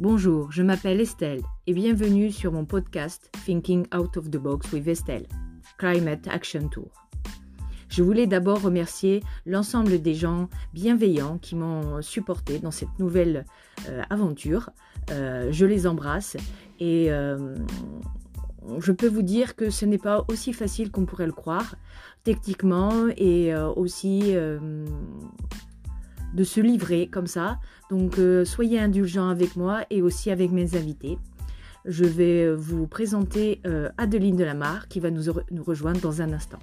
Bonjour, je m'appelle Estelle et bienvenue sur mon podcast Thinking Out of the Box with Estelle, Climate Action Tour. Je voulais d'abord remercier l'ensemble des gens bienveillants qui m'ont supporté dans cette nouvelle euh, aventure. Euh, je les embrasse et euh, je peux vous dire que ce n'est pas aussi facile qu'on pourrait le croire, techniquement et aussi de se livrer comme ça. Donc euh, soyez indulgents avec moi et aussi avec mes invités. Je vais vous présenter euh, Adeline Delamarre qui va nous, nous rejoindre dans un instant.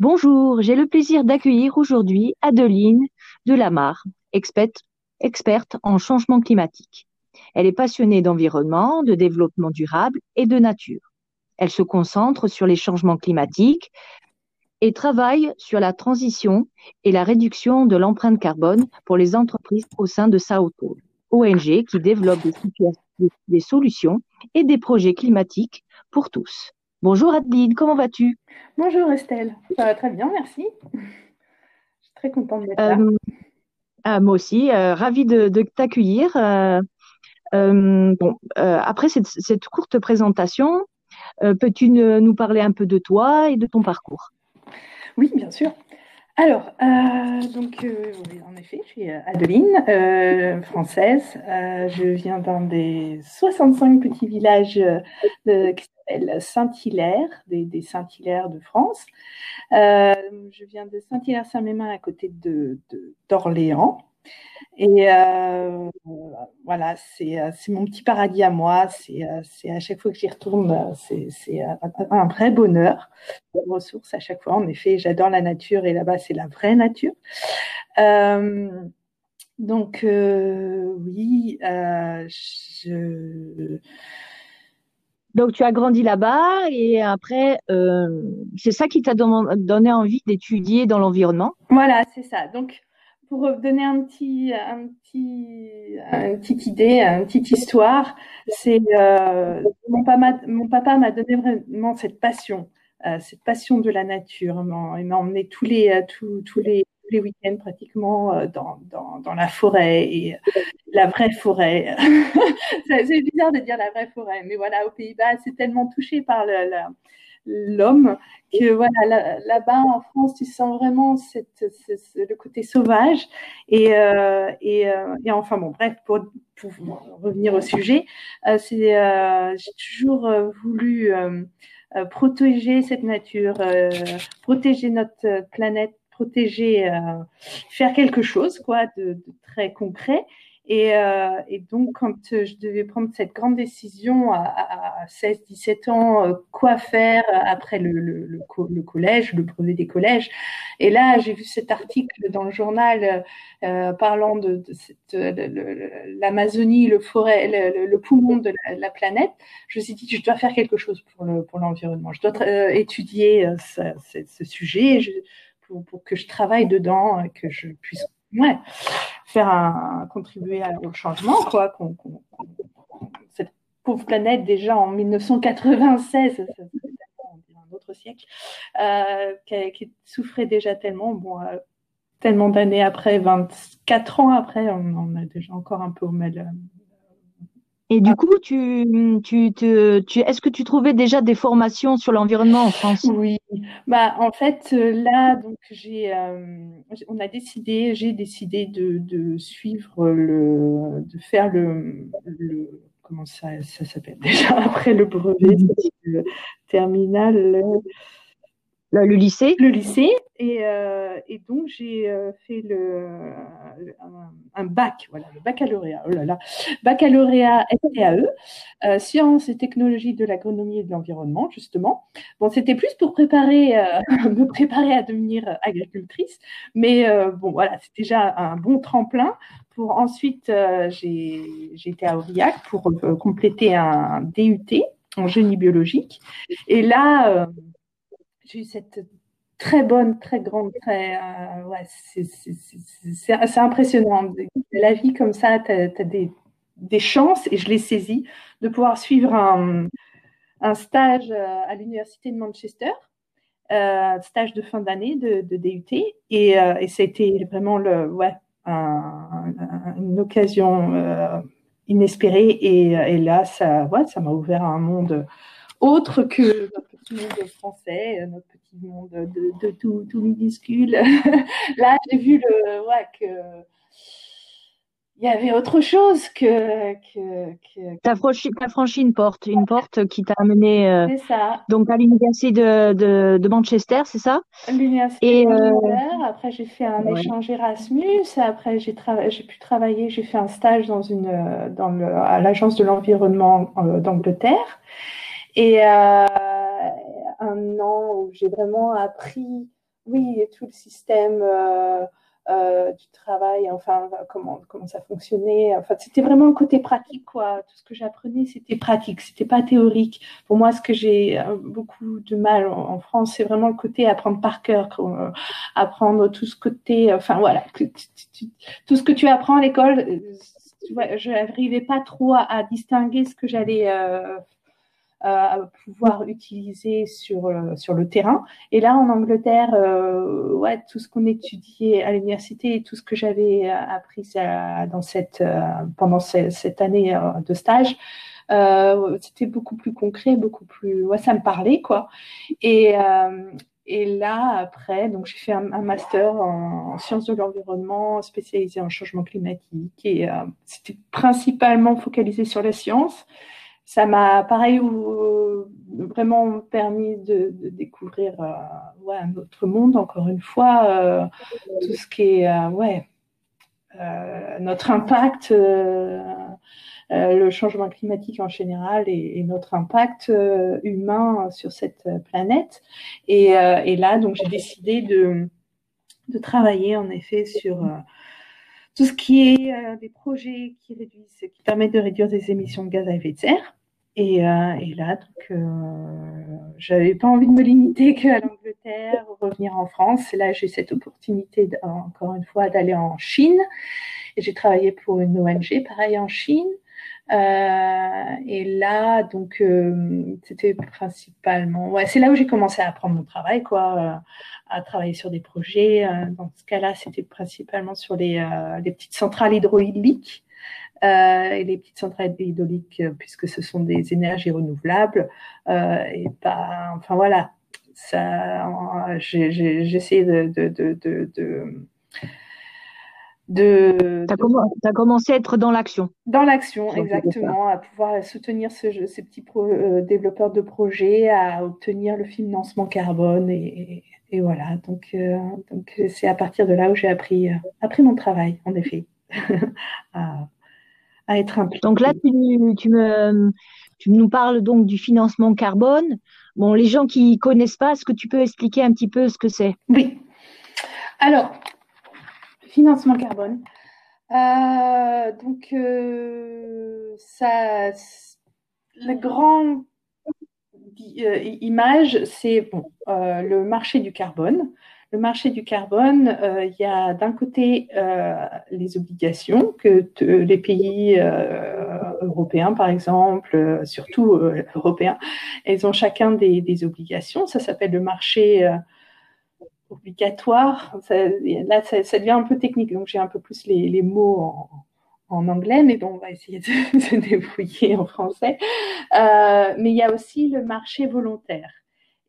Bonjour, j'ai le plaisir d'accueillir aujourd'hui Adeline Delamarre, experte, experte en changement climatique. Elle est passionnée d'environnement, de développement durable et de nature. Elle se concentre sur les changements climatiques et travaille sur la transition et la réduction de l'empreinte carbone pour les entreprises au sein de Saoto, ONG qui développe des, solutions et des projets climatiques pour tous. Bonjour Adeline, comment vas-tu? Bonjour Estelle, ça va très bien, merci. Je suis très contente d'être là. Euh, ah, moi aussi, euh, ravie de, t'accueillir. Euh, bon, euh, après cette, courte présentation, euh, peux-tu nous parler un peu de toi et de ton parcours? Oui, bien sûr. Alors, donc, en effet, je suis Adeline, française. je viens d'un des 65 petits villages de, qui s'appelle Saint-Hilaire, des, des Saint-Hilaire de France. je viens de Saint-Hilaire-Saint-Mémin à côté d'Orléans. Et euh, voilà, euh, c'est mon petit paradis à moi. C'est euh, à chaque fois que j'y retourne, c'est un, vrai bonheur. Des ressources à chaque fois. En effet, j'adore la nature et là-bas, c'est la vraie nature. donc, oui, je. Donc, tu as grandi là-bas et après, c'est ça qui t'a donné envie d'étudier dans l'environnement? Voilà, c'est ça. Donc, pour donner un petit, un petit, une petite idée, une petite histoire, c'est euh, mon papa, mon papa m'a donné vraiment cette passion, euh, cette passion de la nature. Il m'a emmené tous les, euh, tous, tous les, tous les week-ends pratiquement dans, dans, dans, la forêt la vraie forêt. c'est bizarre de dire la vraie forêt, mais voilà, aux Pays-Bas, c'est tellement touché par le, le l'homme que voilà là-bas en France tu sens vraiment cette, le côté sauvage et, euh, et, euh, et, enfin bon bref pour, pour revenir au sujet euh, c'est euh, j'ai toujours voulu protéger cette nature protéger notre planète protéger faire quelque chose quoi de, de très concret et, euh, et, donc, quand euh, je devais prendre cette grande décision à, à 16-17 ans, euh, quoi faire après le, collège, le brevet des collèges, et là, j'ai vu cet article dans le journal euh, parlant de, de l'Amazonie, le, forêt, le, poumon de la, planète. Je me suis dit, je dois faire quelque chose pour l'environnement. je dois étudier ce, sujet je, pour, pour, que je travaille dedans, que je puisse ouais, faire un, contribuer au changement, quoi. cette pauvre planète, déjà en 1996, un autre siècle, euh, qui, souffrait déjà tellement, bon, euh, tellement d'années après, 24 ans après, on, on, a déjà encore un peu au mal, et du coup, tu, tu, te, tu, est-ce que tu trouvais déjà des formations sur l'environnement en France? Oui, bah en fait euh, là, donc j'ai, euh, on a décidé, j'ai décidé de, de, suivre le, de faire le, le comment ça, ça s'appelle déjà après le brevet, le terminal. Le, lycée Le lycée. Et, euh, et donc, j'ai euh, fait le, un, bac, voilà, le baccalauréat. Oh là là, baccalauréat STAE, euh, sciences et technologies de l'agronomie et de l'environnement, justement. Bon, c'était plus pour préparer, euh, me préparer à devenir agricultrice. Mais euh, bon, voilà, c'est déjà un bon tremplin. Pour ensuite, j'ai été à Aurillac pour compléter un DUT en génie biologique. Et là, j'ai cette très bonne, très grande, très. Euh, ouais, c'est impressionnant. La vie comme ça, tu as, des, des, chances, et je l'ai saisi, de pouvoir suivre un, un stage à l'université de Manchester, stage de fin d'année de, DUT, et, et ça a été vraiment le, ouais, une occasion inespérée, et, et, là, ça, ouais, ça m'a ouvert un monde autre que petit monde français, notre petit monde de, de tout, tout, minuscule. Là, j'ai vu le, ouais, que il y avait autre chose que. que, que... Tu as, franchi, une porte, une porte qui t'a amené euh, ça. donc à l'université de, de, de, Manchester, c'est ça? L'université de euh, Manchester. Après, j'ai fait un échange Erasmus. Après, j'ai j'ai pu travailler. J'ai fait un stage dans une dans le, à l'agence de l'environnement euh, d'Angleterre. Et euh, où j'ai vraiment appris, oui, tout le système euh, euh, du travail, enfin, comment, comment ça fonctionnait. Enfin, c'était vraiment le côté pratique, quoi. Tout ce que j'apprenais, c'était pratique, c'était pas théorique. Pour moi, ce que j'ai beaucoup de mal en, France, c'est vraiment le côté apprendre par cœur, apprendre tout ce côté, enfin, voilà, tout ce que tu apprends à l'école. je n'arrivais pas trop à, distinguer ce que j'allais à pouvoir utiliser sur, euh, sur le terrain. Et là, en Angleterre, euh, ouais, tout ce qu'on étudiait à l'université et tout ce que j'avais appris dans cette, euh, pendant cette, année de stage, c'était beaucoup plus concret, beaucoup plus, ouais, ça me parlait, quoi. Et, et là, après, donc j'ai fait un, master en, sciences de l'environnement spécialisé en changement climatique et c'était principalement focalisé sur la science ça m'a pareil vraiment permis de, découvrir euh, ouais, un autre monde encore une fois euh, tout ce qui est euh, ouais notre impact le changement climatique en général et, notre impact humain sur cette planète et, et là donc j'ai décidé de, de travailler en effet sur tout ce qui est des projets qui réduisent, qui permettent de réduire des émissions de gaz à effet de serre. Et, euh, et là, donc, euh, j'avais pas envie de me limiter qu'à l'Angleterre, revenir en France. Et là, j'ai cette opportunité, encore une fois, d'aller en Chine. Et j'ai travaillé pour une ONG, pareil en Chine. Euh, et là, donc, euh, c'était principalement, ouais, c'est là où j'ai commencé à apprendre mon travail, quoi, euh, à travailler sur des projets. dans ce cas-là, c'était principalement sur les, les petites centrales hydrauliques. Euh, et les petites centrales hydrauliques, euh, puisque ce sont des énergies renouvelables. Euh, et pas, enfin voilà, ça, j'ai essayé de, de, de, de de, tu as, commencé à être dans l'action. Dans l'action, exactement, à pouvoir soutenir ce, ces petits développeurs de projets, à obtenir le financement carbone et, et voilà. Donc, donc c'est à partir de là où j'ai appris, appris mon travail, en effet. être Donc là, tu, me, tu nous parles donc du financement carbone. Bon, les gens qui connaissent pas, est-ce que tu peux expliquer un petit peu ce que c'est? Oui. Alors, financement carbone. Euh, donc, euh, ça, la grande euh, image, c'est bon, le marché du carbone le marché du carbone, euh, il y a d'un côté euh, les obligations que les pays euh, européens, par exemple, surtout européens, ils ont chacun des, obligations. Ça s'appelle le marché obligatoire. là, ça, devient un peu technique, donc j'ai un peu plus les, mots en, anglais, mais bon, on va essayer de se débrouiller en français. mais il y a aussi le marché volontaire.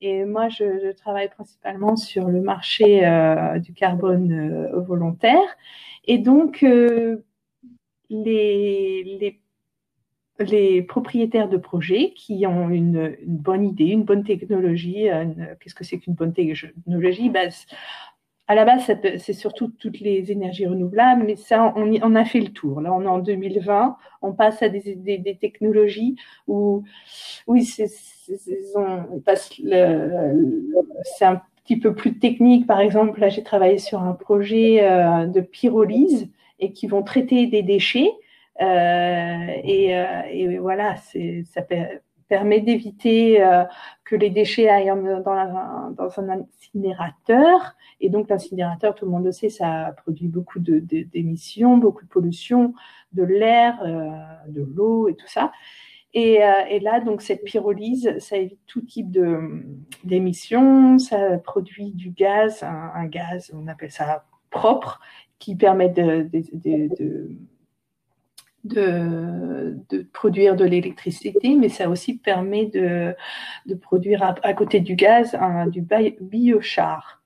Et moi, je, travaille principalement sur le marché euh, du carbone euh, volontaire. Et donc, euh, les, les, propriétaires de projets qui ont une, bonne idée, une bonne technologie, qu'est-ce que c'est qu'une bonne technologie? Ben, à la base, c'est surtout toutes les énergies renouvelables, mais ça, on, on, a fait le tour. Là, on est en 2020, on passe à des, des, des technologies où, oui, c'est un petit peu plus technique. Par exemple, là, j'ai travaillé sur un projet euh, de pyrolyse et qui vont traiter des déchets. Euh, et, euh, et, voilà, ça permet d'éviter euh, que les déchets aillent dans, un incinérateur. Et donc l'incinérateur, tout le monde le sait, ça produit beaucoup d'émissions, beaucoup de pollution, de l'air, euh, de l'eau et tout ça. Et, là, donc, cette pyrolyse, ça évite tout type d'émissions, ça produit du gaz, un, gaz, on appelle ça propre, qui permet de, de, produire de l'électricité, mais ça aussi permet de, produire à, côté du gaz du biochar.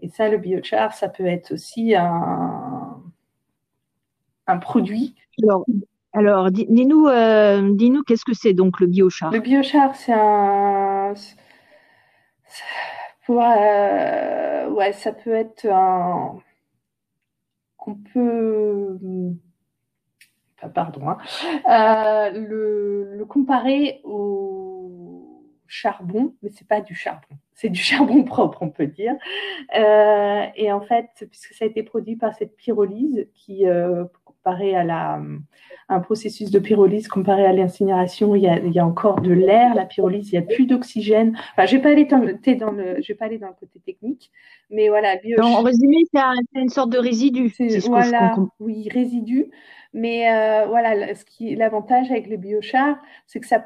Et ça, le biochar, ça peut être aussi un, un produit. Alors, alors dis-nous, euh, dis-nous qu'est-ce que c'est donc le biochar? Le biochar, c'est un. Ouais, ouais, ça peut être un. On peut pardon, hein. euh, le, comparer au charbon, mais c'est pas du charbon, c'est du charbon propre, on peut dire. Euh, et en fait, puisque ça a été produit par cette pyrolyse qui, euh, comparé à la, un processus de pyrolyse comparé à l'incinération, il, il, y a encore de l'air. La pyrolyse, il n'y a plus d'oxygène. Enfin, je vais pas aller dans le, dans le, je vais pas aller dans le côté technique, mais voilà. en résumé, c'est une sorte de résidu. voilà, oui, résidu. Mais euh, voilà, ce qui l'avantage avec le biochar, c'est que ça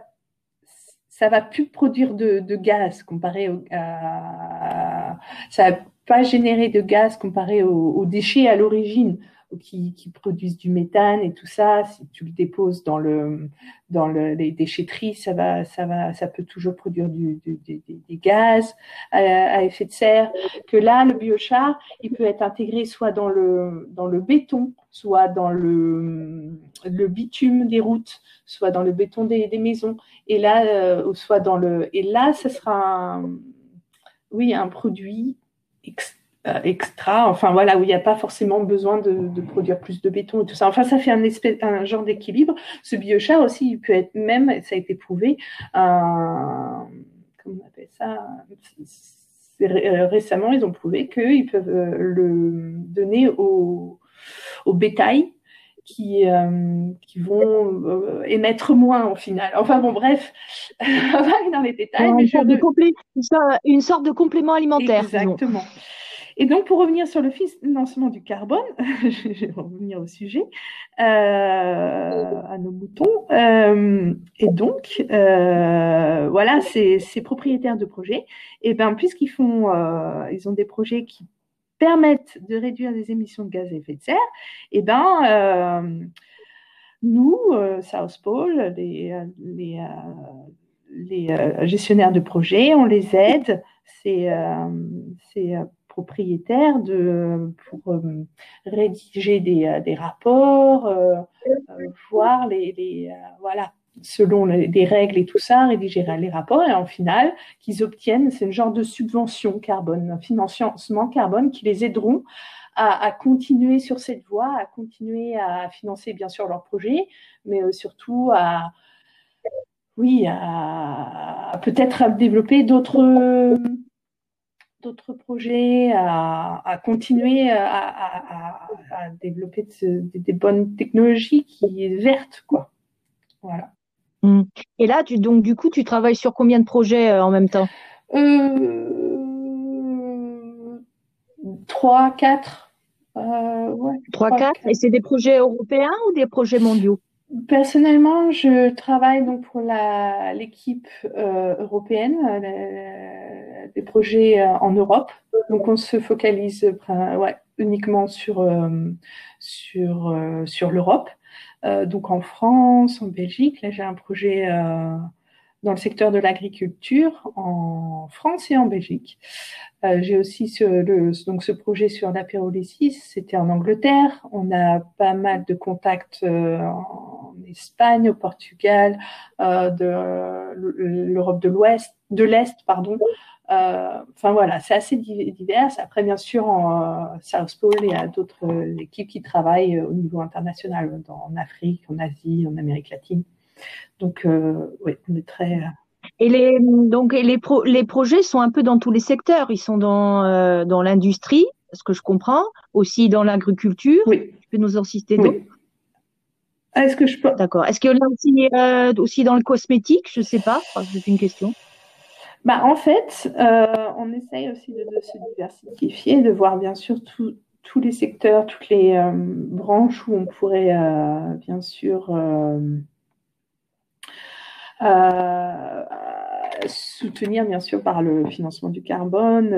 ça va plus produire de, gaz comparé au, à, ça va pas générer de gaz comparé aux déchets à l'origine qui, produisent du méthane et tout ça, si tu le déposes dans le dans les déchetteries, ça va ça va ça peut toujours produire du, des gaz à, effet de serre. Que là, le biochar, il peut être intégré soit dans le dans le béton, soit dans le le bitume des routes, soit dans le béton des, maisons, et là, euh, soit dans le et là, ce sera un, oui un produit euh, extra, enfin voilà, où il n'y a pas forcément besoin de, produire plus de béton et tout ça. Enfin, ça fait un, espèce, un genre d'équilibre. Ce biochar aussi, il peut être même, ça a été prouvé, un, comment on appelle ça euh, Récemment, ils ont prouvé qu'ils peuvent euh, le donner au, au bétail qui, qui vont émettre moins au final. Enfin bon, bref, on va aller dans les détails. mais une, sorte de une, sorte de complément alimentaire. Exactement. Et donc, pour revenir sur le financement du carbone, je vais revenir au sujet, euh, à nos moutons. Euh, et donc, euh, voilà, ces, ces, propriétaires de projets, et eh ben, puisqu'ils font, ils ont des projets qui permettent de réduire les émissions de gaz à effet de serre, et eh ben, nous, South Pole, les, les, les gestionnaires de projets, on les aide. C'est propriétaires de, pour euh, rédiger des, euh, des rapports, euh, voir les, les voilà, selon les, règles et tout ça, rédiger les rapports et en final, qu'ils obtiennent, c'est une genre de subvention carbone, un financement carbone qui les aideront à, continuer sur cette voie, à continuer à financer bien sûr leurs projets, mais surtout à, oui, à, peut-être à développer d'autres d'autres projets, à, continuer à, développer des bonnes technologies qui vertes, quoi. Voilà. Mmh. Et là, tu, donc du coup, tu travailles sur combien de projets euh, en même temps? Euh, Trois, quatre. Euh, trois, quatre. Et c'est des projets européens ou des projets mondiaux? Personnellement, je travaille donc pour l'équipe euh, européenne, euh, des projets euh, en Europe. Donc, on se focalise ouais, uniquement sur sur sur l'Europe. donc, en France, en Belgique. Là, j'ai un projet dans le secteur de l'agriculture en France et en Belgique. Euh, j'ai aussi ce, donc ce projet sur la pyrolysis, c'était en Angleterre. On a pas mal de contacts euh, en Espagne, au Portugal, euh, de l'Europe de l'Ouest, de l'Est, pardon. Enfin voilà, c'est assez divers. Après, bien sûr, en South Pole, il y a d'autres équipes qui travaillent au niveau international, en Afrique, en Asie, en Amérique latine. Donc, oui, on est très et les, donc, les, les projets sont un peu dans tous les secteurs. Ils sont dans, euh, dans l'industrie, ce que je comprends, aussi dans l'agriculture. Oui. Tu peux nous en citer d'autres? Est-ce que je peux D'accord. Est-ce qu'il y en a aussi, euh, aussi dans le cosmétique? Je ne sais pas. C'est une question. Bah, en fait, euh, on essaye aussi de, se diversifier, de voir bien sûr tous les secteurs, toutes les branches où on pourrait bien sûr soutenir bien sûr par le financement du carbone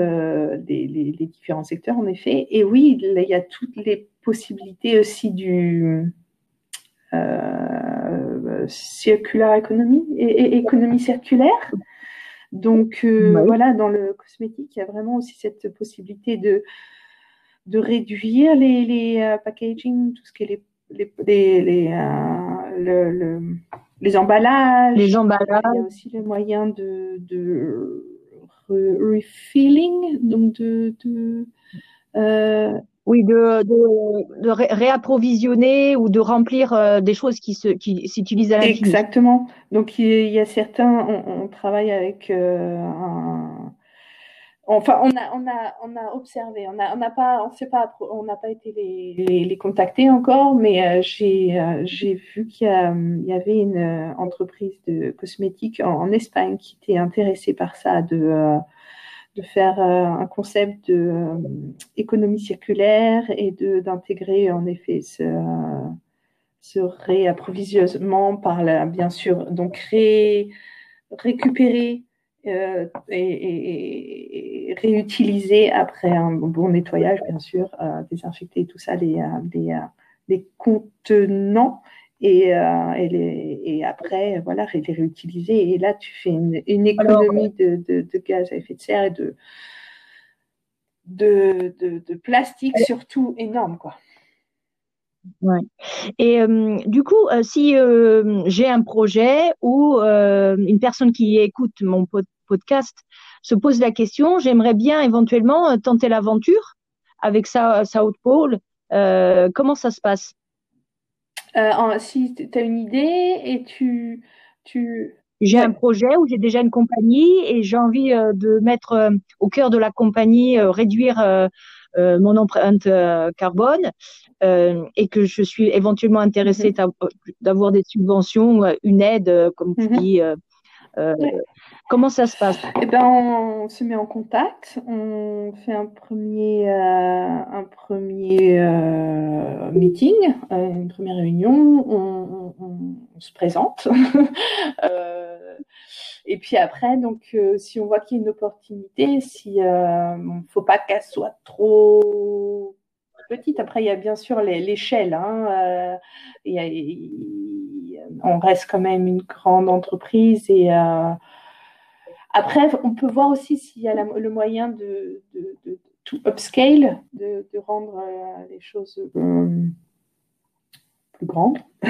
les, les, les, différents secteurs en effet. Et oui, il y a toutes les possibilités aussi du circular economy et, économie circulaire. Donc voilà, dans le cosmétique, il y a vraiment aussi cette possibilité de de réduire les, les packaging, tout ce qui est les les, les, le, le, les emballages. Les emballages. Il y a aussi les moyens de, de refilling, donc de, de euh... oui, de, de, de réapprovisionner ou de remplir euh, des choses qui se qui s'utilisent à l'infini. Exactement. Donc il y a certains, on, on travaille avec euh, un Enfin, on a, on a, on a observé, on n'a on a pas, on sait pas, on n'a pas été les, les, contacter encore, mais euh, j'ai, euh, j'ai vu qu'il y, avait une euh, entreprise de cosmétiques en, Espagne qui était intéressée par ça, de, de faire un concept de économie circulaire et de d'intégrer en effet ce, ce réapprovisionnement par la, bien sûr, donc ré, récupérer euh, et, réutiliser après un bon nettoyage, bien sûr, euh, désinfecter tout ça, les, les, les contenants. Et, euh, et, les, et, après, voilà, les réutiliser. Et là, tu fais une, une économie de, de, de, gaz à effet de serre et de, de, de plastique, surtout énorme, quoi. Ouais. Et euh, du coup, euh, si euh, j'ai un projet ou une personne qui écoute mon podcast se pose la question, j'aimerais bien éventuellement tenter l'aventure avec South Pole. comment ça se passe? Si tu as une idée et tu, tu... J'ai un projet où j'ai déjà une compagnie et j'ai envie de mettre au cœur de la compagnie, réduire euh, mon empreinte euh, carbone euh, et que je suis éventuellement intéressée mhm. d'avoir des subventions, une aide, comme tu dis. Comment ça se passe? Eh ben, on se met en contact, on fait un premier, un premier meeting, une première réunion, on, on se présente. Et puis après, donc, euh, si on voit qu'il y a une opportunité, si ne euh, faut pas qu'elle soit trop petite. Après, il y a bien sûr l'échelle. Hein, euh, on reste quand même une grande entreprise et après, on peut voir aussi s'il y a le moyen de, tout upscale, de, rendre les choses plus grande.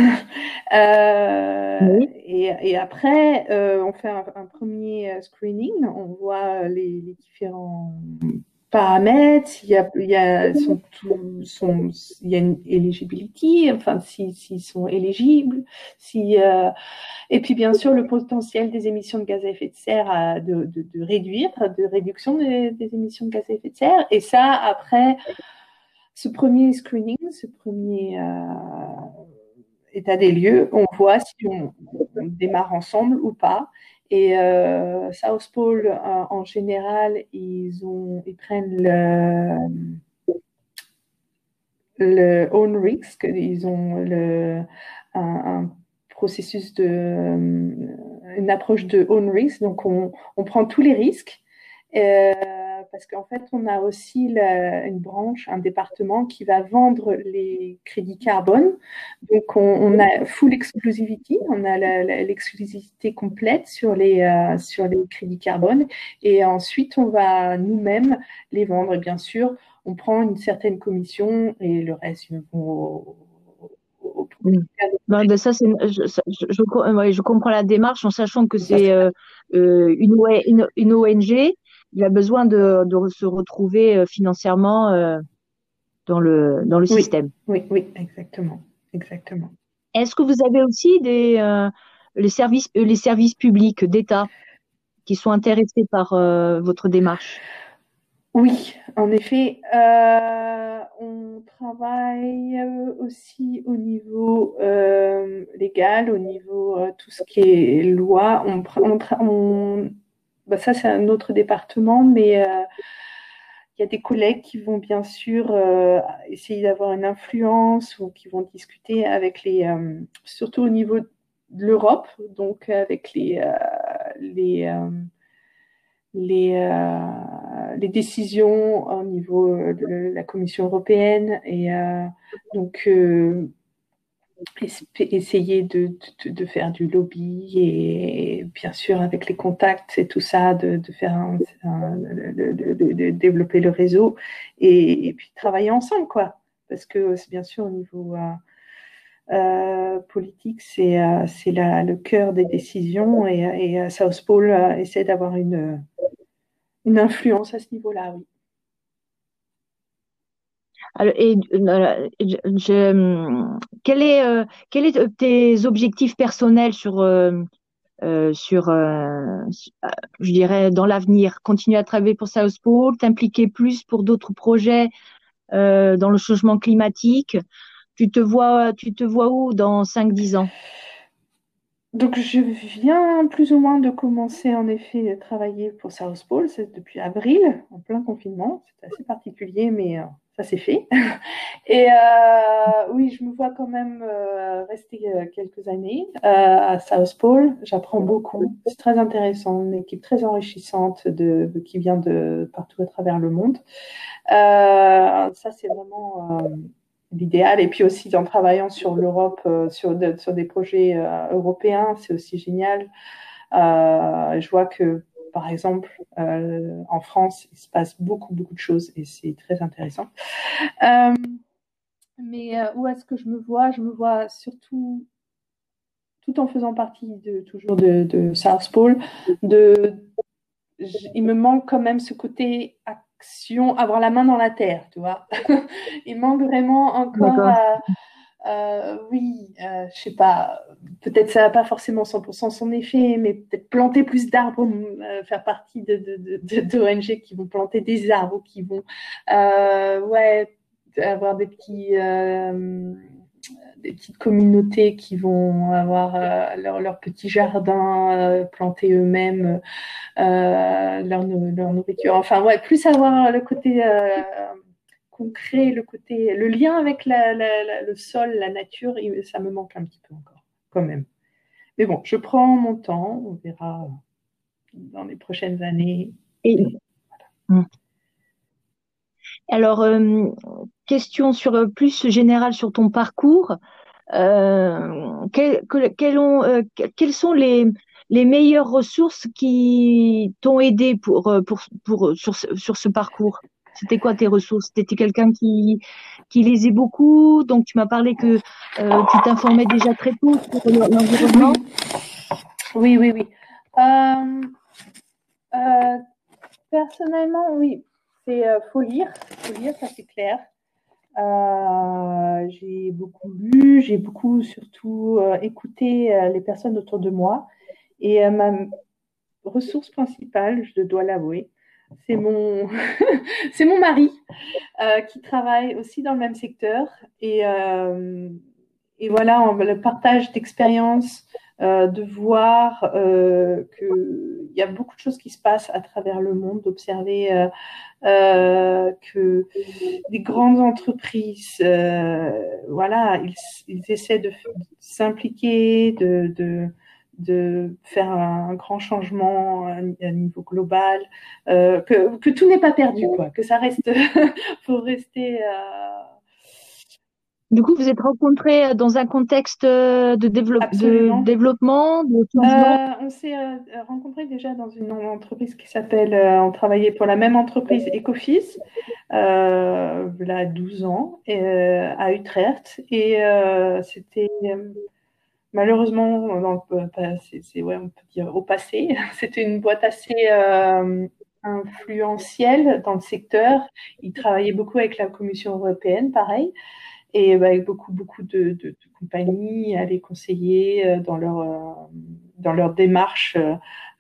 euh, et, et, après, euh, on fait un, un, premier euh, screening, on voit les, les différents paramètres, il y a, il y a, son, il y a une eligibility, enfin s'ils si, sont éligibles, si, euh, et puis bien sûr le potentiel des émissions de gaz à effet de serre de, de, réduire, de réduction des, des, émissions de gaz à effet de serre, et ça après ce premier screening, ce premier euh, état des lieux, on voit si on, démarre ensemble ou pas. Et euh, South Pole, euh, en général, ils, ont, ils prennent le, le own risk, ils ont le, un, processus de, une approche de own risk, donc on, on prend tous les risques. Euh, parce qu'en fait, on a aussi une branche, un département qui va vendre les crédits carbone. Donc, on, a full exclusivity, on a l'exclusivité complète sur les, euh, sur les crédits carbone. Et ensuite, on va nous-mêmes les vendre. Et bien sûr, on prend une certaine commission et le reste, ils vont ben ça, c'est, je, je, comprends la démarche en sachant que c'est euh, euh, une, une, une, ONG il a besoin de, de se retrouver euh, financièrement euh, dans le, dans le système. Oui, oui, exactement. exactement. Est-ce que vous avez aussi des, euh, les, services, les services publics d'État qui sont intéressés par votre démarche? Oui, en effet, on travaille aussi au niveau légal, au niveau tout ce qui est loi. On, on, on bah, ça c'est un autre département, mais euh, il y a des collègues qui vont bien sûr euh, essayer d'avoir une influence ou qui vont discuter avec les, euh, surtout au niveau l'Europe, donc avec les, les, les, les décisions au niveau de la Commission européenne et donc essayer de, de, faire du lobby et bien sûr avec les contacts et tout ça de, de faire de, développer le réseau et, puis travailler ensemble quoi. Parce que bien sûr au niveau euh, euh politique c'est euh, c'est le cœur des décisions et, et South Pole euh, essaie d'avoir une une influence à ce niveau là oui et euh, je, quel est euh, est tes objectifs personnels sur euh, sur je dirais dans l'avenir? Continuer à travailler pour South Pole t'impliquer plus pour d'autres projets dans le changement climatique? Tu te vois tu te vois où dans 5 10 ans? Donc, je viens plus ou moins de commencer en effet à travailler pour South Pole, c'est depuis avril, en plein confinement. C'est assez particulier, mais ça c'est fait. Et euh, oui, je me vois quand même euh, rester euh, quelques années à South Pole. J'apprends beaucoup. C'est très intéressant, une équipe très enrichissante qui vient de partout à travers le monde. ça c'est vraiment l'idéal. Et puis aussi en travaillant sur l'Europe, sur, sur des projets européens, c'est aussi génial. je vois que par exemple, euh, en France, il se passe beaucoup, beaucoup de choses et c'est très intéressant. Euh, mais euh, où est-ce que je me vois? Je me vois surtout, tout en faisant partie de, toujours de, de South Pole, de, il me manque quand même ce côté action, avoir la main dans la terre, tu vois. il manque vraiment encore euh, oui, euh, je sais pas, peut-être ça n'a pas forcément 100% son effet, mais peut-être planter plus d'arbres, euh, faire partie de, de, de, qui vont planter des arbres ou qui vont, euh, ouais, avoir des petits, des petites communautés qui vont avoir leur, leur, petit jardin planté eux-mêmes, leur, leur, nourriture. Enfin, ouais, plus avoir le côté concret, le côté, le lien avec le sol, la nature, ça me manque un petit peu encore, quand même. Mais bon, je prends mon temps, on verra dans les prochaines années. Hum. Alors, euh, question sur euh, plus générale sur ton parcours. Euh, euh quelles sont les, les meilleures ressources qui t'ont aidé pour, pour, pour, sur, sur ce parcours? C'était quoi tes ressources? C'était quelqu'un qui, qui lisait beaucoup, donc tu m'as parlé que euh, tu t'informais déjà très tôt sur l'environnement. Oui, oui, oui. Euh, euh, personnellement, oui, c'est faut lire, faut lire, ça c'est clair. j'ai beaucoup lu, j'ai beaucoup surtout écouté les personnes autour de moi. Et ma ressource principale, je dois l'avouer, c'est mon, c'est mon mari euh, qui travaille aussi dans le même secteur. Et, euh, et voilà, on, le partage d'expériences, euh, de voir qu'il y a beaucoup de choses qui se passent à travers le monde, d'observer que les grandes entreprises, voilà, ils, ils, essaient de, s'impliquer, de, de de faire un, grand changement à, niveau global, euh, que, que, tout n'est pas perdu, quoi, que ça reste, faut rester. Euh... Du coup, vous êtes rencontrés dans un contexte de, de développement, de euh, On s'est rencontrés déjà dans une entreprise qui s'appelle, on travaillait pour la même entreprise Ecofis, euh, là 12 ans, à Utrecht, et c'était Malheureusement, c'est, ouais, on peut dire au passé, c'était une boîte assez euh, influentielle dans le secteur. Il travaillait beaucoup avec la Commission européenne, pareil, et bah, avec beaucoup, beaucoup de, de, compagnies à les conseiller euh, dans leur, euh, dans leur démarche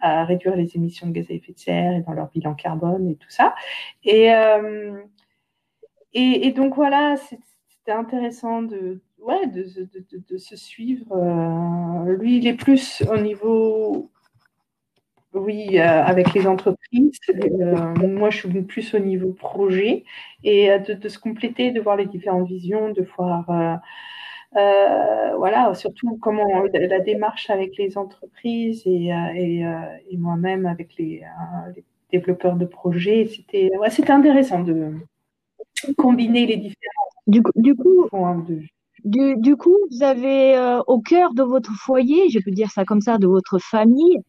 à réduire les émissions de gaz à effet de serre et dans leur bilan carbone et tout ça. Et, et donc voilà, c'était intéressant de, ouais, de, de, de, se suivre. Euh, lui, il est plus au niveau, oui, euh, avec les entreprises. Euh, moi, je suis plus au niveau projet et de, se compléter, de voir les différentes visions, de voir voilà, surtout comment la démarche avec les entreprises et, et, et moi-même avec les, les, développeurs de projets, c'était ouais, c'était intéressant de combiner les différents. Du coup, du coup, du, du, coup, vous avez euh, au cœur de votre foyer, je peux dire ça comme ça, de votre famille,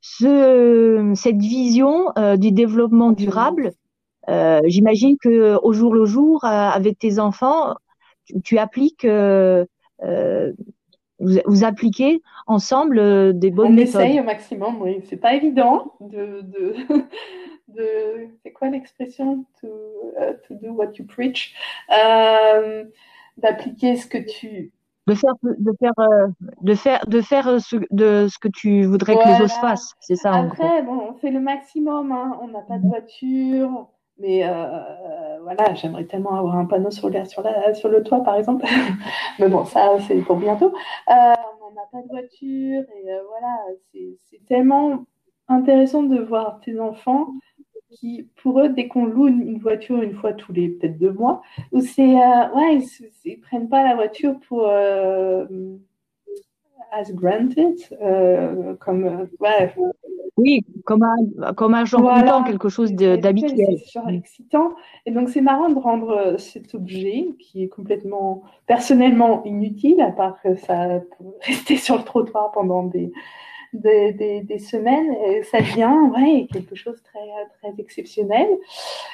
ce, cette vision euh, du développement durable. Euh, J'imagine que au jour le jour, avec tes enfants, tu, tu appliques, vous, vous, appliquez ensemble des bonnes On méthodes. On essaye au maximum, oui. C'est pas évident de, de, de c'est quoi l'expression? To, uh, to do what you preach. Euh, d'appliquer ce que tu de faire de faire euh, de faire de faire ce de ce que tu voudrais voilà. que les autres fassent c'est ça après bon on fait le maximum hein. on n'a pas de voiture mais euh, voilà j'aimerais tellement avoir un panneau sur le sur la sur le toit par exemple mais bon ça c'est pour bientôt euh, on n'a pas de voiture et euh, voilà c'est tellement intéressant de voir tes enfants qui, pour eux, dès qu'on loue une voiture une fois tous les peut-être deux mois, ou c'est euh, ouais, ils, ils, prennent pas la voiture pour euh, as granted, euh, comme ouais. Oui, comme un comme un genre voilà. content, quelque chose d'habituel. C'est genre excitant. Et donc c'est marrant de rendre cet objet qui est complètement personnellement inutile, à part que ça peut rester sur le trottoir pendant des des, des, semaines, et ça devient ouais, quelque chose très, très exceptionnel.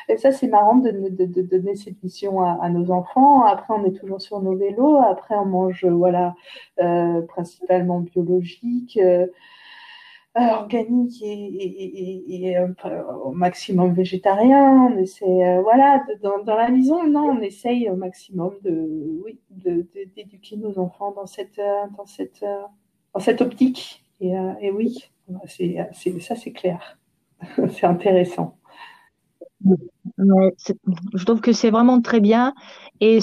Et ça, c'est marrant de, de, donner cette mission à, nos enfants. Après, on est toujours sur nos vélos. Après, on mange voilà, euh, principalement biologique. Euh, organique et, au maximum végétarien. On essaie, euh, voilà, dans, dans, la maison, non, on essaye au maximum de, oui, d'éduquer nos enfants dans cette, dans cette, dans cette optique. Et, euh, et oui, ça c'est clair. c'est intéressant. Ouais, je trouve que c'est vraiment très bien. Et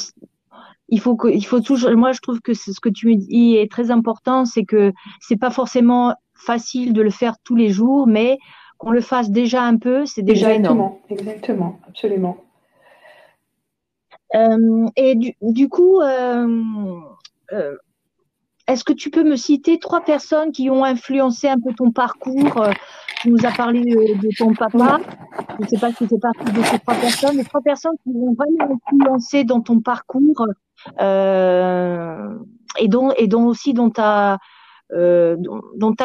il faut que, il faut toujours, moi je trouve que ce que tu me dis est très important, c'est que c'est pas forcément facile de le faire tous les jours, mais qu'on le fasse déjà un peu, c'est déjà exactement, énorme. Exactement, absolument. Euh, et du, du coup, euh, euh, est-ce que tu peux me citer trois personnes qui ont influencé un peu ton parcours euh, Tu nous as parlé de, de ton papa? Je ne sais pas si c'est partie de ces trois personnes, mais trois personnes qui ont vraiment influencé dans ton parcours euh, et dont et aussi dans ta euh,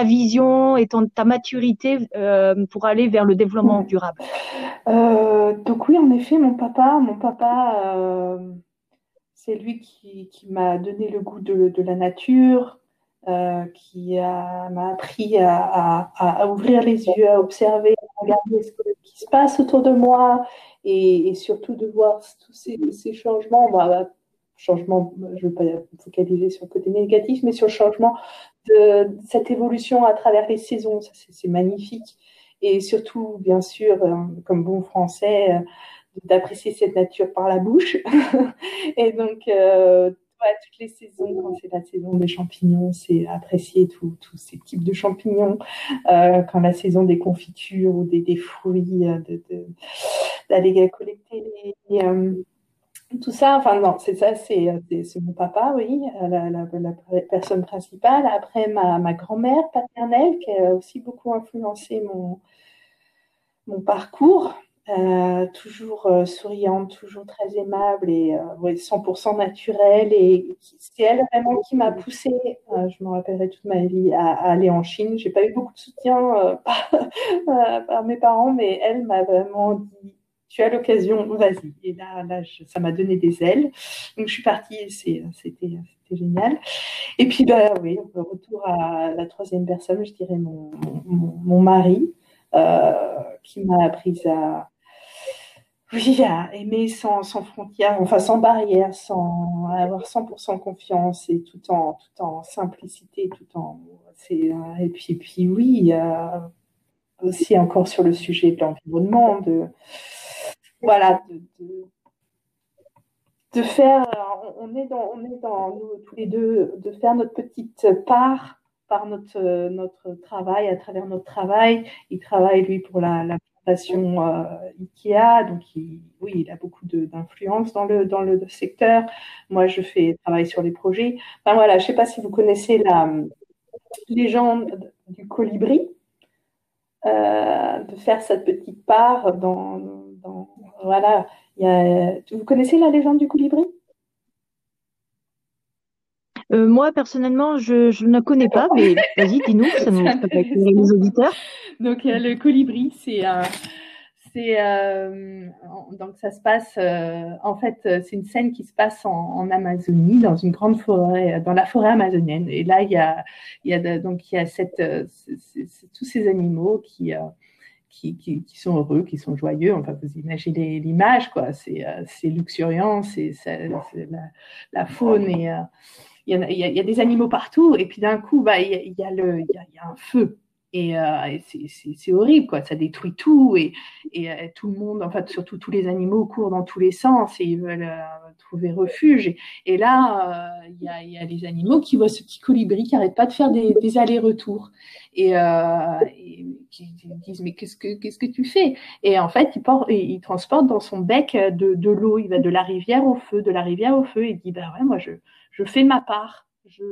vision et ton, ta maturité euh, pour aller vers le développement durable. Euh, donc oui, en effet, mon papa, mon papa c'est lui qui, m'a donné le goût de, la nature, euh, qui m'a appris à, ouvrir les yeux, à observer, à regarder ce qui se passe autour de moi et, surtout de voir tous ces, changements. Bah, changement, je ne veux pas focaliser sur le côté négatif, mais sur le changement de, cette évolution à travers les saisons. C'est magnifique. Et surtout, bien sûr, euh, comme bon français, d'apprécier cette nature par la bouche. et donc, euh, toutes les saisons, quand c'est la saison des champignons, c'est apprécier tous ces types de champignons. Euh, quand la saison des confitures ou des, des fruits, euh, d'aller de, collecter les, euh, tout ça, enfin non, c'est ça, c'est mon papa, oui, la, la, la, personne principale. Après, ma, ma grand-mère paternelle, qui a aussi beaucoup influencé mon, mon parcours. Euh, toujours euh, souriante, toujours très aimable et euh, ouais, 100% naturelle. Et c'est elle vraiment qui m'a poussée, euh, je me rappellerai toute ma vie, à, à aller en Chine. J'ai pas eu beaucoup de soutien euh, par, par, mes parents, mais elle m'a vraiment dit tu as l'occasion, vas-y. Et là, là je, ça m'a donné des ailes. Donc je suis partie et c'était génial. Et puis, bah, oui, retour à la troisième personne, je dirais mon, mon, mon mari, qui m'a appris à oui, à aimer sans, sans frontières, enfin sans barrières, sans avoir 100% confiance et tout en, tout en simplicité, tout en. C'est, et puis, puis oui, euh, aussi encore sur le sujet de l'environnement, de. Voilà, de, de, faire. On est dans, on est dans nous tous les deux, de faire notre petite part par notre, notre travail, à travers notre travail. Il travaille, lui, pour la fondation Ikea, donc oui, il a beaucoup d'influence dans le, dans le secteur. Moi, je fais travailler sur les projets. Enfin voilà, je ne sais pas si vous connaissez la légende du colibri, de faire cette petite part dans, dans voilà. Il vous connaissez la légende du colibri? Euh, moi, personnellement, je, je, ne connais pas, mais vas-y, dis-nous, ça nous peut les auditeurs. Donc, euh, le colibri, c'est c'est euh, donc ça se passe euh, en fait c'est une scène qui se passe en, en, Amazonie dans une grande forêt dans la forêt amazonienne et là il y a il y a donc il y a cette tous ces animaux qui qui, qui, qui, sont heureux, qui sont joyeux. Enfin, vous imaginez l'image, quoi. C'est luxuriant, c'est la, la, faune et, il y, a, des animaux partout, et puis d'un coup, bah, il, y a, il, y y a, un feu. Et, euh, c'est horrible, quoi. Ça détruit tout, et, euh, tout le monde, en surtout tous les animaux courent dans tous les sens et ils veulent euh, trouver refuge. Et, là, il y, a, les animaux qui voient ce petit colibri qui n'arrête pas de faire des, des allers-retours et, qui disent mais qu'est-ce que que tu fais? Et en fait, il, porte, il transporte dans son bec de, de l'eau. Il va de la rivière au feu, de la rivière au feu, et il dit bah ouais, moi je je fais ma part. Je,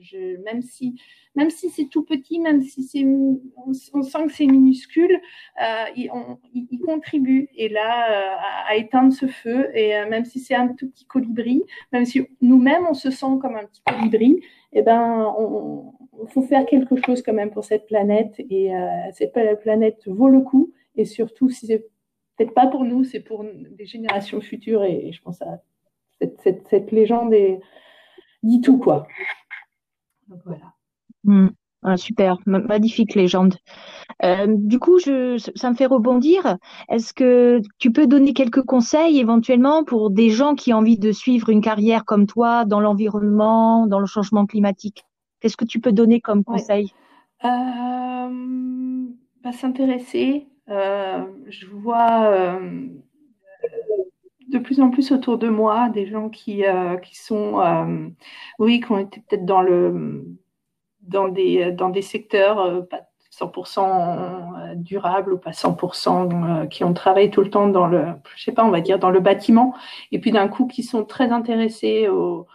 je, même si, même si c'est tout petit, même si c'est, on, on sent que c'est minuscule, euh, il, on, contribue et là euh, à, à, éteindre ce feu. Et euh, même si c'est un tout petit colibri, même si nous-mêmes on se sent comme un petit colibri, eh ben, on, faut faire quelque chose quand même pour cette planète. Et euh, cette planète vaut le coup. Et surtout, si c'est peut-être pas pour nous, c'est pour des générations futures. Et, et je pense à cette, cette, cette légende est dit tout, quoi. Donc voilà. Mmh. Ah, super, magnifique légende. Euh, du coup, je, ça me fait rebondir. Est-ce que tu peux donner quelques conseils éventuellement pour des gens qui ont envie de suivre une carrière comme toi dans l'environnement, dans le changement climatique? Qu'est-ce que tu peux donner comme conseil? Ouais. euh, bah, S'intéresser. Euh, je vois euh, de plus en plus autour de moi des gens qui, euh, qui sont, euh, oui, qui ont été peut-être dans, le, dans, des, dans des secteurs euh, pas 100% durables ou pas 100%, qui ont travaillé tout le temps dans le, je sais pas, on va dire dans le bâtiment, et puis d'un coup qui sont très intéressés au,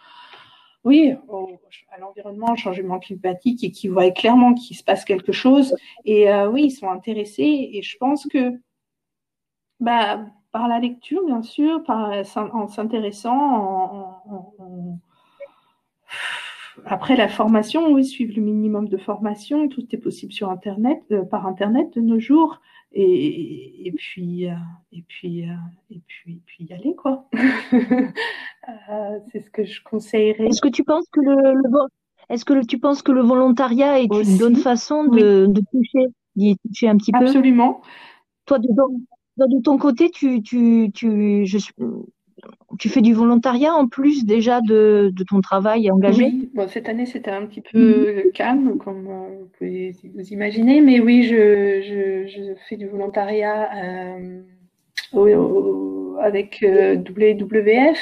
oui, au, à l'environnement, au changement climatique et qui voient clairement qu'il se passe quelque chose. Et euh, oui, ils sont intéressés. Et je pense que bah, par la lecture, bien sûr, par, en s'intéressant, en, en, en... après la formation, oui, suivre le minimum de formation, tout est possible sur Internet, euh, par Internet de nos jours, et, et puis, euh, et puis, euh, et puis, puis y aller quoi. Euh, c'est ce que je conseillerais. Est-ce que tu penses que le, le est-ce que le, tu penses que le volontariat est Aussi, une bonne façon de, oui. de toucher, d'y toucher un petit peu? Absolument. Toi, dedans, de ton côté, tu, tu, tu, je, tu fais du volontariat en plus déjà de, de ton travail engagé? Oui, bon, cette année c'était un petit peu mmh. calme, comme euh, vous pouvez vous imaginer, mais oui, je, je, je fais du volontariat euh, au, au, avec euh, WWF,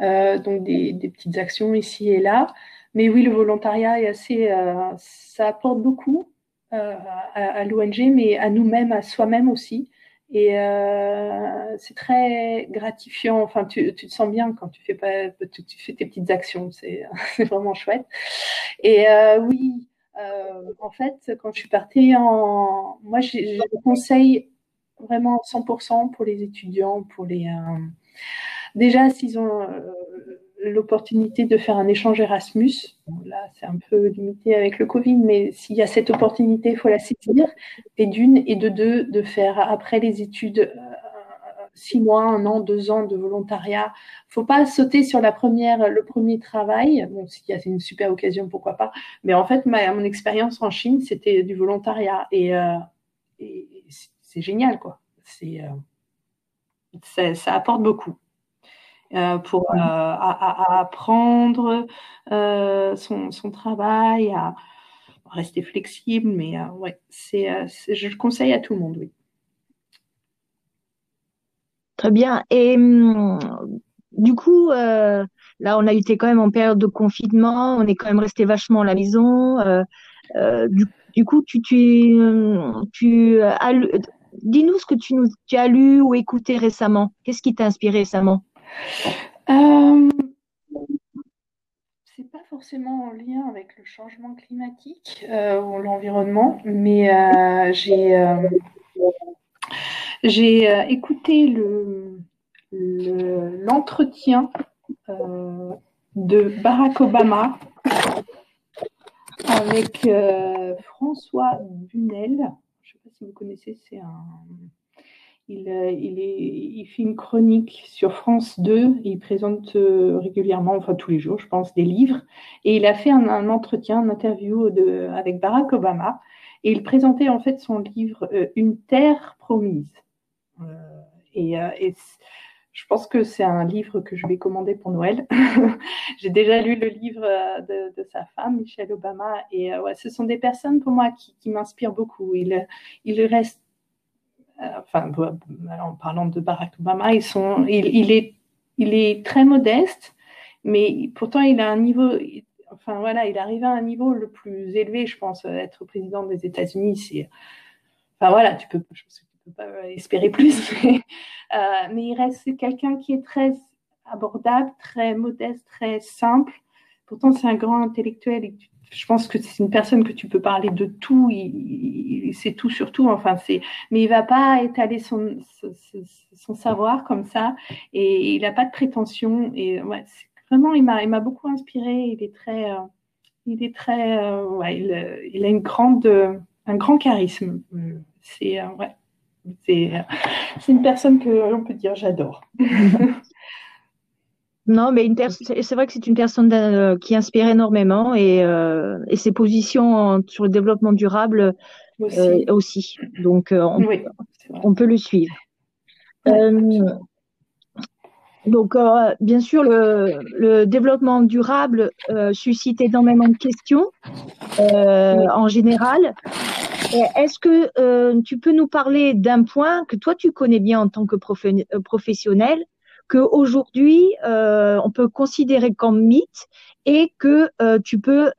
euh, donc des, des, petites actions ici et là. Mais oui, le volontariat est assez, ça apporte beaucoup à, à l'ONG, mais à nous-mêmes, à soi-même aussi. Et euh, c'est très gratifiant. Enfin, tu, tu, te sens bien quand tu fais pas, tu, tu fais tes petites actions. C'est vraiment chouette. Et euh, oui, euh, en fait, quand je suis partie en, moi, je conseille vraiment 100% pour les étudiants, pour les. Euh, déjà, s'ils ont euh, l'opportunité de faire un échange Erasmus. Bon, là, c'est un peu limité avec le Covid, mais s'il y a cette opportunité, il faut la saisir. Et d'une, et de deux, de faire après les études euh, six mois, un an, deux ans de volontariat. Faut pas sauter sur la première, le premier travail. Bon, s'il y a une super occasion, pourquoi pas. Mais en fait, ma, mon expérience en Chine, c'était du volontariat et, euh, et c'est génial, quoi. C'est, euh, ça, ça apporte beaucoup. Euh, pour euh, à, à apprendre euh, son, son, travail, à rester flexible, mais ouais, c'est, je le conseille à tout le monde, oui. Très bien. Et hum, du coup, euh, là, on a été quand même en période de confinement, on est quand même resté vachement à la maison. Euh, euh, du, du, coup, tu, tu, tu as dis-nous ce que tu, nous, tu as lu ou écouté récemment. Qu'est-ce qui t'a inspiré récemment? Euh, C'est pas forcément en lien avec le changement climatique euh, ou l'environnement, mais euh, j'ai j'ai écouté le l'entretien de Barack Obama avec François Bunel. Je ne sais pas si vous connaissez, c'est un. Il, euh, il, est, il, fait une chronique sur France 2. Il présente euh, régulièrement, enfin tous les jours, je pense, des livres. Et il a fait un, entretien, une interview de, avec Barack Obama. Et il présentait en fait son livre Une terre promise. et, et je pense que c'est un livre que je vais commander pour Noël. J'ai déjà lu le livre euh, de, sa femme, Michelle Obama, et euh, ouais, ce sont des personnes pour moi qui, m'inspirent beaucoup. Il, il reste, euh, enfin, en parlant de Barack Obama, il, est, très modeste, mais pourtant il a un niveau, enfin voilà, il arrive à un niveau le plus élevé, je pense, être président des États-Unis, c'est, enfin voilà, tu peux, je pense pas espérer plus, euh, mais, il reste quelqu'un qui est très abordable, très modeste, très simple. Pourtant, c'est un grand intellectuel et je pense que c'est une personne que tu peux parler de tout, il, sait tout sur tout, enfin c'est, mais il va pas étaler son, son, savoir comme ça et il n'a pas de prétention et ouais, vraiment il m'a, il m'a beaucoup inspiré, il est très, euh, il est très, euh, ouais, il, il, a une grande, un grand charisme, c'est ouais, c'est une personne que l'on peut dire j'adore. Non, mais c'est vrai que c'est une personne euh, qui inspire énormément et, euh, ses positions sur le développement durable aussi. Euh, Donc, on, peut le suivre. donc, bien sûr, le, développement durable suscite énormément de questions en général. Est-ce que tu peux nous parler d'un point que toi tu connais bien en tant que professionnel, que aujourd'hui euh, on peut considérer comme mythe et que tu peux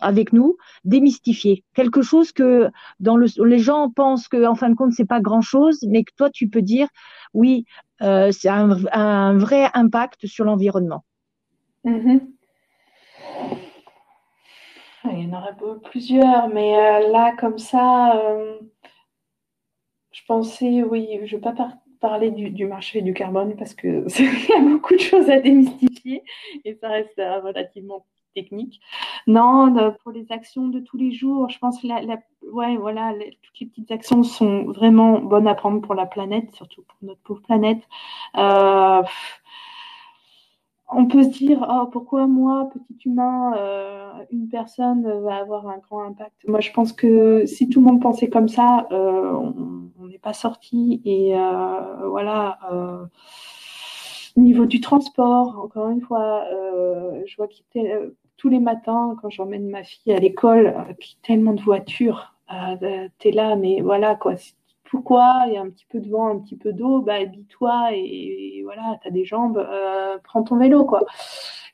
avec nous démystifier quelque chose que dans le, les gens pensent que en fin de compte c'est pas grand chose, mais que toi tu peux dire oui c'est un, vrai impact sur l'environnement. Mm-hmm. Il y en aurait plusieurs, mais euh, là, comme ça, euh, je pensais, oui, je ne vais pas parler du, marché du carbone parce qu'il y a beaucoup de choses à démystifier et ça reste euh, relativement technique. Non, pour les actions de tous les jours, je pense que la, voilà, toutes les petites actions sont vraiment bonnes à prendre pour la planète, surtout pour notre pauvre planète on peut se dire, oh, pourquoi moi, petit humain, euh, une personne va avoir un grand impact? Moi, je pense que si tout le monde pensait comme ça, euh, on n'est pas sorti. Et euh, voilà, au niveau du transport, encore une fois, je vois qu'il tous les matins, quand j'emmène ma fille à l'école, qu'il y a tellement de voitures. tu es là, mais voilà, quoi quoi, il y a un petit peu de vent, un petit peu d'eau, bah habille-toi et, voilà, tu as des jambes, euh, prends ton vélo, quoi.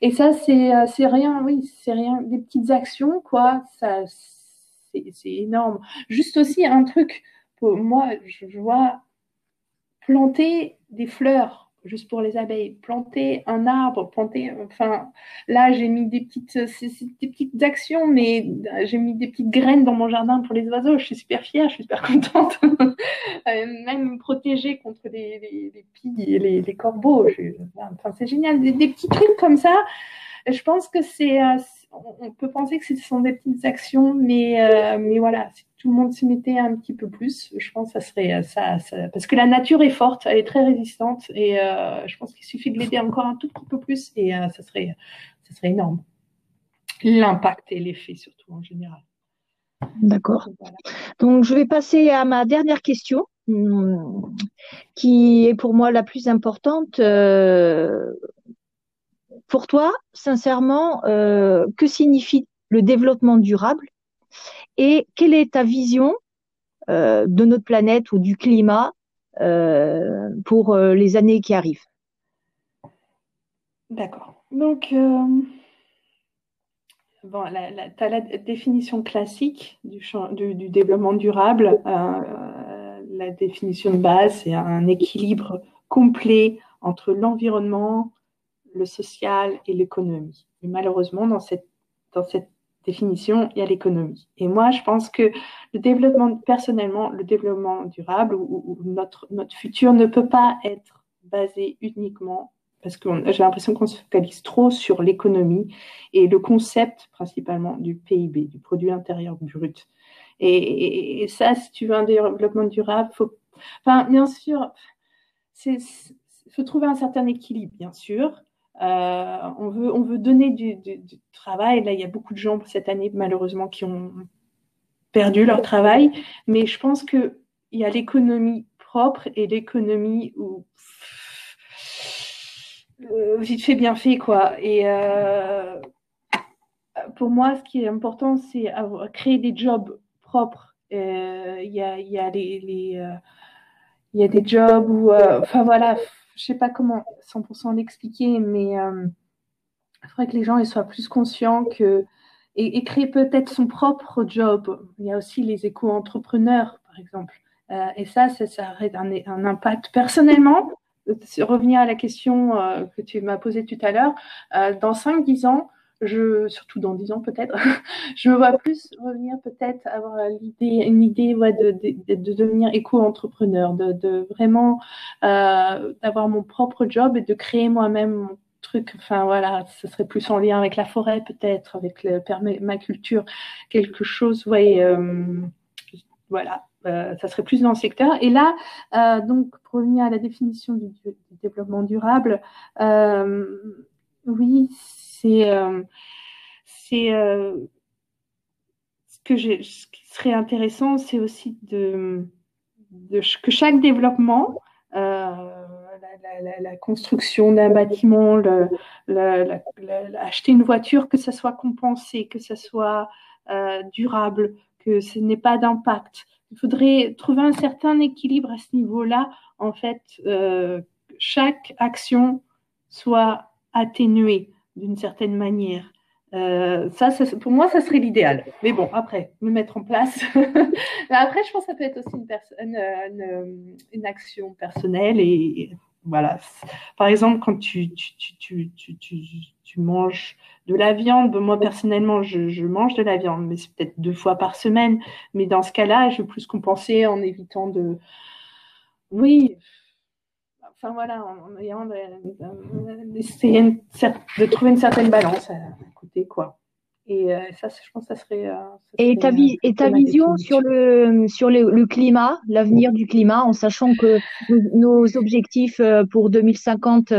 Et ça, euh, c'est rien, oui, c'est rien, des petites actions, quoi, ça, c'est énorme. Juste aussi un truc, pour moi, je vois planter des fleurs juste pour les abeilles, planter un arbre, planter, enfin, là j'ai mis des petites, des petites actions, mais j'ai mis des petites graines dans mon jardin pour les oiseaux. Je suis super fière, je suis super contente. Euh, même protéger contre les, les, les pies et les, corbeaux. enfin, c'est génial. Des, petits trucs comme ça. Je pense que c'est, euh, on peut penser que ce sont des petites actions, mais, euh, mais voilà, tout le monde s'y mettait un petit peu plus, je pense que ça serait euh, ça, parce que la nature est forte, elle est très résistante et euh, je pense qu'il suffit de l'aider encore un tout petit peu plus et euh, ça serait ça serait énorme. L'impact et l'effet surtout en général. D'accord. Donc je vais passer à ma dernière question hmm, qui est pour moi la plus importante. pour toi, sincèrement, que signifie le développement durable? Et quelle est ta vision euh, de notre planète ou du climat euh, pour euh, les années qui arrivent? D'accord. Donc, bon, tu as la définition classique du, développement durable. la définition de base, c'est un équilibre complet entre l'environnement, le social et l'économie. Malheureusement, dans cette, dans cette définition, il y a l'économie. Et moi, je pense que le développement, personnellement, le développement durable ou, notre, notre futur ne peut pas être basé uniquement parce que j'ai l'impression qu'on se focalise trop sur l'économie et le concept principalement du PIB, du produit intérieur brut. Et, ça, si tu veux un développement durable, faut, enfin, bien sûr, il faut trouver un certain équilibre, bien sûr. Euh, on, veut, on veut donner du, travail. Là, il y a beaucoup de gens cette année, malheureusement, qui ont perdu leur travail. Mais je pense qu'il y a l'économie propre et l'économie où euh, vite fait, bien fait, quoi. Et euh, pour moi, ce qui est important, c'est créer des jobs propres. Il y a, y, a les, y a des jobs où, enfin voilà, je sais pas comment 100% l'expliquer, mais euh, il faudrait que les gens soient plus conscients que et, créer peut-être son propre job. Il y a aussi les éco-entrepreneurs, par exemple. Euh, et ça, ça, aurait un, impact personnellement. Revenir à la question euh, que tu m'as posée tout à l'heure, dans 5-10 ans, je, surtout dans 10 ans peut-être, je me vois plus revenir peut-être avoir l'idée, une idée ouais, de, de, de, devenir éco-entrepreneur, de, de, vraiment euh, d'avoir mon propre job et de créer moi-même mon truc. Enfin voilà, ce serait plus en lien avec la forêt peut-être, avec le permaculture, quelque chose. Ouais, euh, voilà. Euh, ça serait plus dans le secteur. Et là, euh, donc, pour revenir à la définition du, du développement durable, euh, oui, c'est euh, c'est euh, ce que j'ai ce qui serait intéressant c'est aussi de, de, que chaque développement euh, la, la, construction d'un bâtiment, le, acheter une voiture, que ça soit compensé, que ça soit durable, que ce n'est pas d'impact. Il faudrait trouver un certain équilibre à ce niveau-là. En fait, chaque action soit atténuée d'une certaine manière. Euh, ça, pour moi, ça serait l'idéal. Mais bon, après, me mettre en place. après, je pense que ça peut être aussi une, une, une, action personnelle. Et, voilà. Par exemple, quand tu, tu, tu, tu, manges de la viande, moi, personnellement, je, je mange de la viande, mais c'est peut-être deux fois par semaine. Mais dans ce cas-là, je vais plus compenser en évitant de. Oui, enfin voilà, en, ayant de, trouver une certaine balance à, côté, quoi. Et euh, ça, je pense que ça serait. Euh, et, ta, et ta vision sur le sur le, climat, l'avenir du climat, en sachant que nos objectifs euh, pour 2050,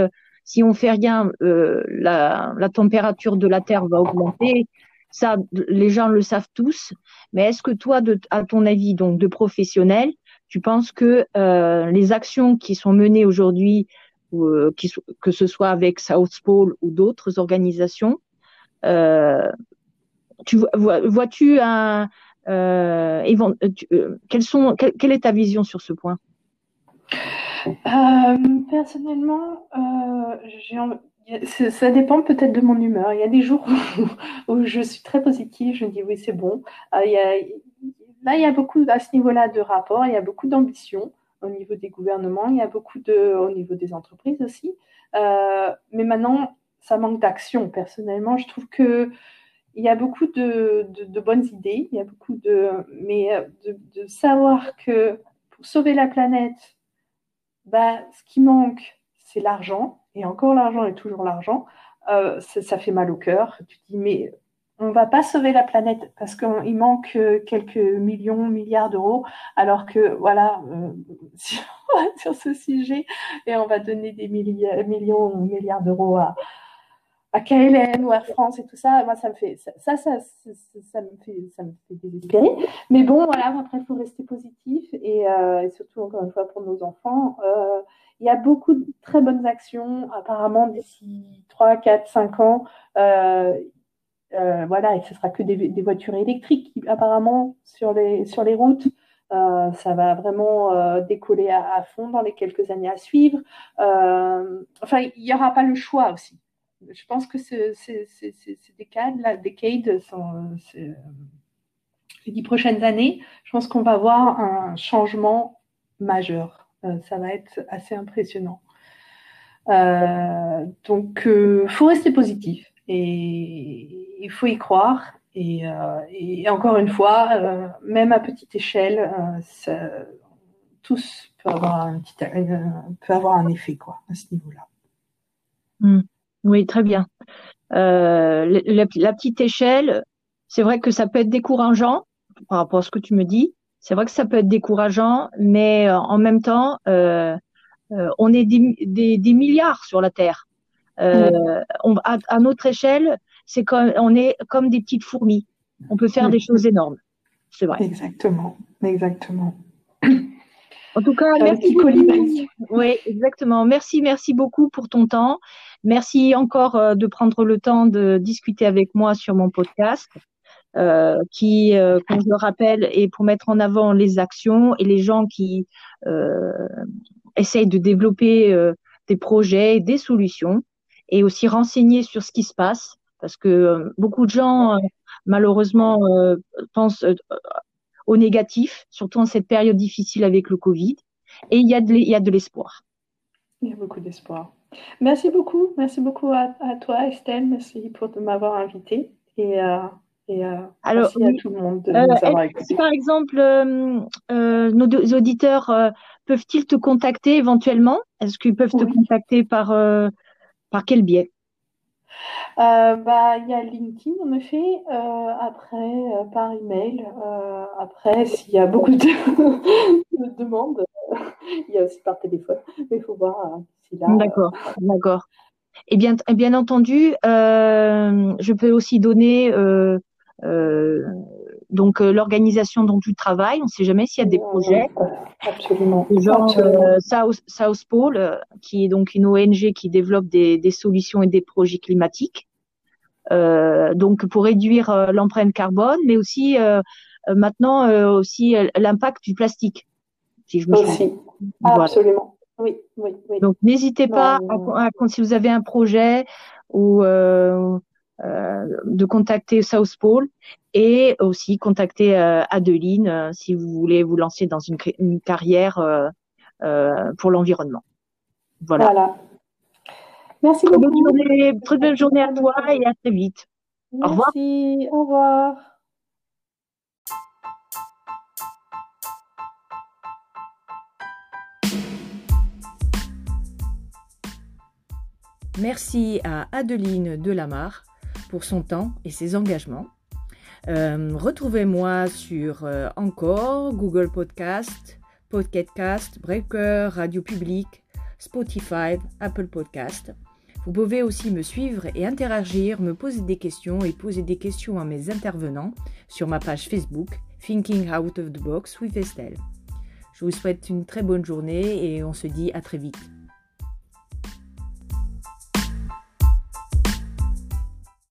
si on fait rien, la, la température de la Terre va augmenter. Ça, les gens le savent tous. Mais est-ce que toi, de, à ton avis, donc de professionnel, tu penses que euh, les actions qui sont menées aujourd'hui, euh, que ce soit avec South Pole ou d'autres organisations, euh, tu vois-tu quelles sont, quelle, est ta vision sur ce point? Personnellement, ça dépend peut-être de mon humeur. Il y a des jours où, je suis très positive, je me dis oui, c'est bon. Là, il y a beaucoup à ce niveau-là de rapports, il y a beaucoup d'ambition au niveau des gouvernements, il y a beaucoup de au niveau des entreprises aussi. Euh, mais maintenant, ça manque d'action. Personnellement, je trouve que il y a beaucoup de, de, bonnes idées, il y a beaucoup de, mais euh, de, savoir que pour sauver la planète, bah, ce qui manque, c'est l'argent, et encore l'argent est toujours l'argent. Euh, ça, fait mal au cœur. Tu dis, mais on va pas sauver la planète parce qu'il manque euh, quelques millions, milliards d'euros, alors que voilà, euh, sur, ce sujet, et on va donner des millions, milliards d'euros à, à KLM ou Air France et tout ça, moi ça me fait ça, ça, ça, me fait ça me fait désespérer. Mais bon, voilà, après il faut rester positif et, euh, surtout encore une fois pour nos enfants, il y a beaucoup de très bonnes actions. Apparemment d'ici 3, 4, 5 ans, voilà, et ce sera que des, voitures électriques apparemment sur les, sur les routes. Euh, ça va vraiment euh, décoller à, fond dans les quelques années à suivre. enfin, il n'y aura pas le choix aussi. Je pense que ces, décades, la décade, sont, les dix prochaines années, je pense qu'on va voir un changement majeur. ça va être assez impressionnant. donc, il faut rester positif et il faut y croire. Et, encore une fois, même à petite échelle, tous avoir un, petit, peut avoir un effet quoi, à ce niveau-là. Hmm. Oui, très bien. Euh, la, petite échelle, c'est vrai que ça peut être décourageant par rapport à ce que tu me dis. C'est vrai que ça peut être décourageant, mais euh, en même temps, euh, on est des, milliards sur la Terre. On, à, notre échelle, c'est comme on est comme des petites fourmis. On peut faire des choses énormes. C'est vrai. Exactement, exactement. En tout cas, merci. Oui, exactement. Merci, merci beaucoup pour ton temps. Merci encore euh, de prendre le temps de discuter avec moi sur mon podcast, euh, qui, euh, comme je le rappelle, est pour mettre en avant les actions et les gens qui euh, essayent de développer euh, des projets, des solutions, et aussi renseigner sur ce qui se passe, parce que beaucoup de gens, malheureusement, pensent au négatif, surtout en cette période difficile avec le Covid. Et il y a de l'espoir. Il y a beaucoup d'espoir. Merci beaucoup. Merci beaucoup à, toi, Estelle. Merci pour m'avoir invité. Et, euh, et euh, merci à tout le monde de euh, nous avoir écoutés. Par exemple, nos auditeurs peuvent-ils te contacter éventuellement? Est-ce qu'ils peuvent te contacter par, par quel biais? Euh, bah, il y a LinkedIn en effet. Euh, après, euh, par email. après, s'il y a beaucoup de, demandes, il y a aussi par téléphone. Mais il faut voir si là. D'accord, d'accord. Et bien, bien entendu, je peux aussi donner donc l'organisation dont tu travailles. On ne sait jamais s'il y a des projets. Absolument. Genre South, Pole, qui est donc une ONG qui développe des, des solutions et des projets climatiques. Euh, donc pour réduire euh, l'empreinte carbone, mais aussi euh, maintenant aussi l'impact du plastique. Si je me aussi. Absolument. Oui, oui, oui. Donc n'hésitez pas à, si vous avez un projet ou euh, de contacter South Pole et aussi contacter Adeline si vous voulez vous lancer dans une, une carrière pour l'environnement. Voilà. voilà. Merci beaucoup. Bonne journée, très belle journée à toi et à très vite. Au revoir. Au revoir. Merci à Adeline Delamarre pour son temps et ses engagements. Euh, retrouvez-moi sur euh, Encore, Google Podcast, Podcast Breaker, Radio Public, Spotify, Apple Podcast. Vous pouvez aussi me suivre et interagir, me poser des questions et poser des questions à mes intervenants sur ma page Facebook Thinking Out of the Box with Estelle. Je vous souhaite une très bonne journée et on se dit à très vite.